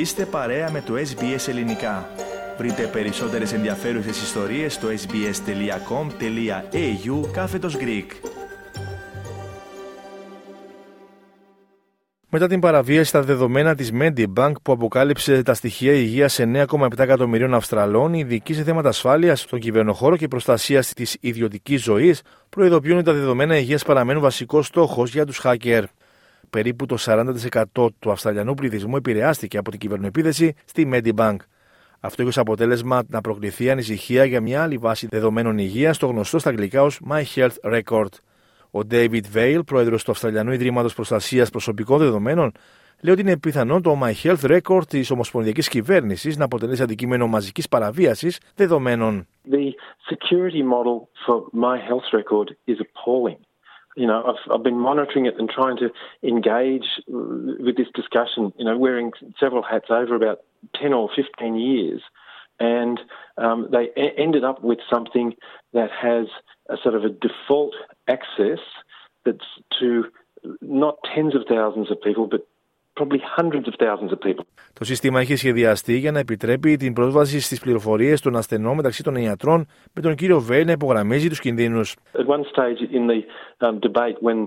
Είστε παρέα με το SBS Ελληνικά. Βρείτε περισσότερες ενδιαφέρουσες ιστορίες στο sbs.com.au κάθετος Greek. Μετά την παραβίαση στα δεδομένα της Medibank που αποκάλυψε τα στοιχεία υγείας σε 9,7 εκατομμυρίων Αυστραλών, οι ειδικοί σε θέματα ασφάλειας στον κυβερνοχώρο και προστασίας της ιδιωτικής ζωής προειδοποιούν ότι τα δεδομένα υγείας παραμένουν βασικός στόχος για τους hacker περίπου το 40% του Αυστραλιανού πληθυσμού επηρεάστηκε από την κυβερνοεπίθεση στη Medibank. Αυτό έχει ως αποτέλεσμα να προκληθεί ανησυχία για μια άλλη βάση δεδομένων υγείας, το γνωστό στα αγγλικά ως My Health Record. Ο David Vale, πρόεδρος του Αυστραλιανού Ιδρύματος Προστασίας Προσωπικών Δεδομένων, λέει ότι είναι πιθανό το My Health Record της Ομοσπονδιακής Κυβέρνησης να αποτελέσει αντικείμενο μαζικής παραβίασης δεδομένων. The security model for My Health Record is appalling. You know, I've, I've been monitoring it and trying to engage with this discussion, you know, wearing several hats over about 10 or 15 years. And um, they a- ended up with something that has a sort of a default access that's to not tens of thousands of people, but Το σύστημα έχει σχεδιαστεί για να επιτρέπει την πρόσβαση στι πληροφορίε των ασθενών μεταξύ των ιατρών, με τον κύριο Βέιλ να υπογραμμίζει του κινδύνου. At one stage in the um, debate, when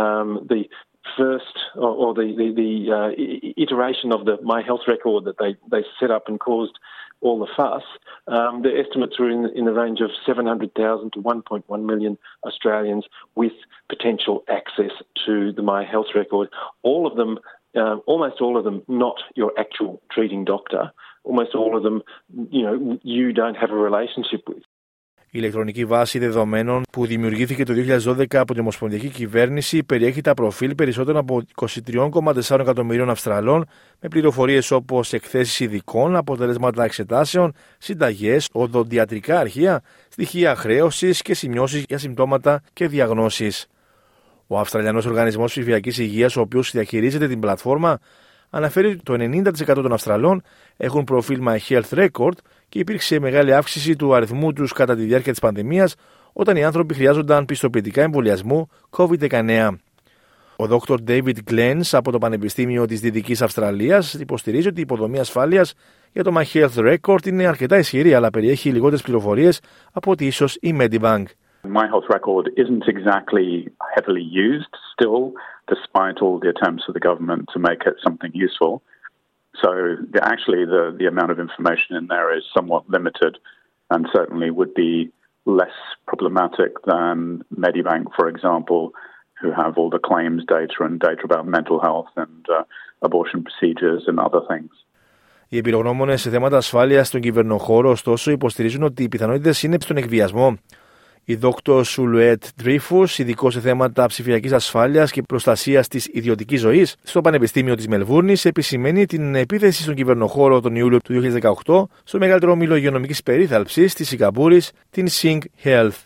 um, the first or, or the the, the uh, iteration of the My Health record that they they set up and caused all the fuss, um, the estimates were in in the range of 700,000 to 1.1 million Australians with potential access to the My Health record. All of them uh, almost all of them not your actual treating doctor, almost all of them, you know, you don't have a relationship with. Η ηλεκτρονική βάση δεδομένων που δημιουργήθηκε το 2012 από την Ομοσπονδιακή Κυβέρνηση περιέχει τα προφίλ περισσότερων από 23,4 εκατομμυρίων Αυστραλών με πληροφορίες όπως εκθέσεις ειδικών, αποτελέσματα εξετάσεων, συνταγές, οδοντιατρικά αρχεία, στοιχεία χρέωσης και σημειώσεις για συμπτώματα και διαγνώσεις. Ο Αυστραλιανός Οργανισμός Ψηφιακής Υγείας, ο οποίος διαχειρίζεται την πλατφόρμα, αναφέρει ότι το 90% των Αυστραλών έχουν προφίλ My Health Record και υπήρξε μεγάλη αύξηση του αριθμού τους κατά τη διάρκεια της πανδημίας, όταν οι άνθρωποι χρειάζονταν πιστοποιητικά εμβολιασμού COVID-19. Ο Dr. David Glens από το Πανεπιστήμιο της Δυτικής Αυστραλίας υποστηρίζει ότι η υποδομή ασφάλειας για το My Health Record είναι αρκετά ισχυρή, αλλά περιέχει λιγότερες πληροφορίες από ότι ίσως η Medibank. My Health Record isn't exactly heavily used still, despite all the attempts of the government to make it something useful. So the, actually, the, the amount of information in there is somewhat limited and certainly would be less problematic than Medibank, for example, who have all the claims data and data about mental health and uh, abortion procedures and other things. Οι εμπειρογνώμονε σε θέματα ασφάλεια στον κυβερνοχώρο, ωστόσο, υποστηρίζουν ότι οι πιθανότητε είναι στον εκβιασμό. Η δόκτωρ Σουλουέτ Τρίφου, ειδικός σε θέματα ψηφιακής ασφάλειας και προστασίας της ιδιωτικής ζωής στο Πανεπιστήμιο της Μελβούρνης, επισημαίνει την επίθεση στον κυβερνοχώρο τον Ιούλιο του 2018 στο μεγαλύτερο όμιλο υγειονομικής περίθαλψης της Σιγκαπούρη, την Sync Health.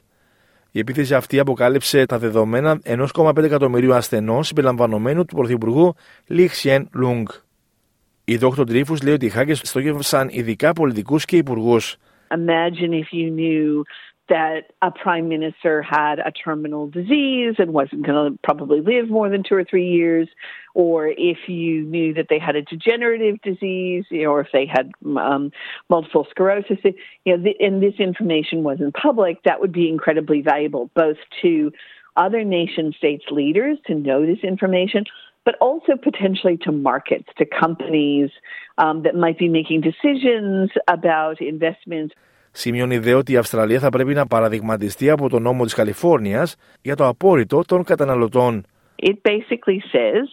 Η επίθεση αυτή αποκάλυψε τα δεδομένα 1,5 εκατομμυρίου ασθενών συμπεριλαμβανομένου του Πρωθυπουργού Λιχσιέν Λούγκ. Η δόκτωρ Τρίφου λέει ότι οι hackers στόχευσαν ειδικά πολιτικούς και υπουργούς. Imagine if you knew that a prime minister had a terminal disease and wasn't going to probably live more than two or three years, or if you knew that they had a degenerative disease, you know, or if they had um, multiple sclerosis, you know, and this information wasn't public, that would be incredibly valuable both to other nation states leaders to know this information, but also potentially to markets, to companies um, that might be making decisions about investments. Σημειώνει δε ότι η Αυστραλία θα πρέπει να παραδειγματιστεί από τον νόμο της Καλιφόρνιας για το απόρριτο των καταναλωτών. It basically says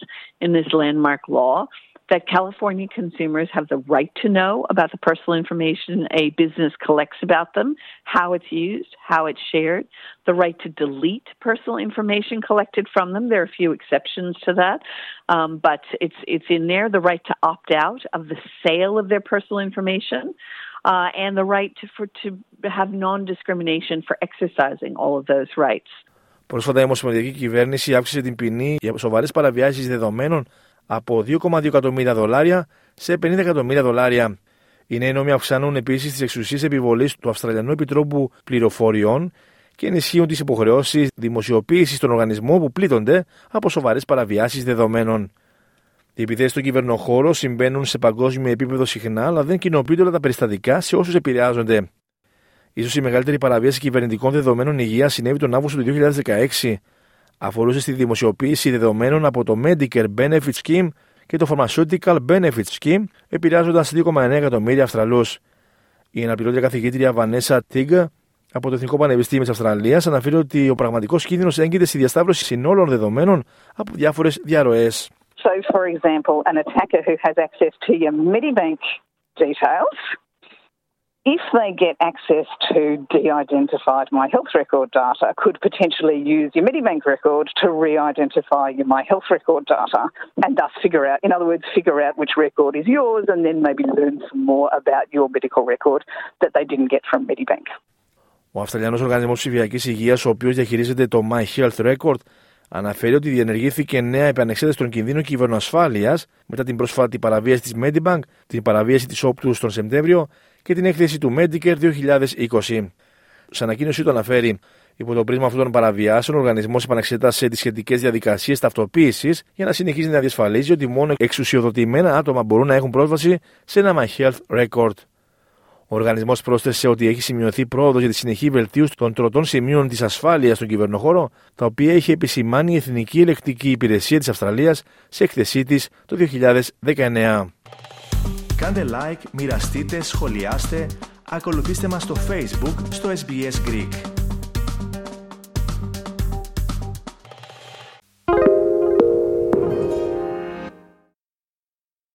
in this landmark law that California consumers have the right to know about the personal information a business collects about them, how it's used, how it's shared, the right to delete personal information collected from them. There are a few exceptions to that, um, but it's it's in there. The right to opt out of the sale of their personal information. Uh, and the right to, for, to have non-discrimination for exercising all of those rights. Πρόσφατα η Ομοσπονδιακή Κυβέρνηση αύξησε την ποινή για σοβαρές παραβιάσεις δεδομένων από 2,2 εκατομμύρια δολάρια σε 50 εκατομμύρια δολάρια. Οι νέοι νόμοι αυξάνουν επίσης τις εξουσίες επιβολής του Αυστραλιανού Επιτρόπου Πληροφοριών και ενισχύουν τις υποχρεώσεις δημοσιοποίησης των οργανισμών που πλήττονται από σοβαρές παραβιάσεις δεδομένων. Οι επιθέσεις στον κυβερνοχώρο συμβαίνουν σε παγκόσμιο επίπεδο συχνά, αλλά δεν κοινοποιούνται όλα τα περιστατικά σε όσους επηρεάζονται. σω η μεγαλύτερη παραβίαση κυβερνητικών δεδομένων υγείας συνέβη τον Αύγουστο του 2016. Αφορούσε στη δημοσιοποίηση δεδομένων από το Medicare Benefit Scheme και το Pharmaceutical Benefit Scheme, επηρεάζοντας 2,9 εκατομμύρια Αυστραλούς. Η αναπληρώτρια καθηγήτρια Βανέσα Τίγ από το Εθνικό Πανεπιστήμιο της Αυστραλίας αναφέρει ότι ο πραγματικός κίνδυνος έγκυται στη διασταύρωση συνόλων δεδομένων από διάφορες διαρροές. So, for example, an attacker who has access to your Medibank details if they get access to de-identified My Health Record data, could potentially use your Medibank record to re-identify your My Health Record data and thus figure out, in other words, figure out which record is yours and then maybe learn some more about your medical record that they didn't get from Medibank. Ο Αυστραλιανός Οργανισμός Ψηφιακής Υγείας, ο οποίος διαχειρίζεται το My Health Record, αναφέρει ότι διενεργήθηκε νέα επανεξέταση των κινδύνων κυβερνοασφάλειας μετά την πρόσφατη παραβίαση της Medibank, την παραβίαση της Όπτου τον Σεπτέμβριο και την έκθεση του Medicare 2020. Σε ανακοίνωσή του αναφέρει Υπό το πρίσμα αυτών των παραβιάσεων, ο οργανισμός επαναξέτασε τις σχετικές διαδικασίες ταυτοποίησης για να συνεχίζει να διασφαλίζει ότι μόνο εξουσιοδοτημένα άτομα μπορούν να έχουν πρόσβαση σε ένα My Health Record. Ο οργανισμός πρόσθεσε ότι έχει σημειωθεί πρόοδος για τη συνεχή βελτίωση των τροτών σημείων της ασφάλειας στον κυβερνοχώρο, τα οποία έχει επισημάνει η Εθνική Ελεκτική Υπηρεσία της Αυστραλίας σε έκθεσή της το 2019. Κάντε like, μοιραστείτε, σχολιάστε, ακολουθήστε μας στο Facebook στο SBS Greek.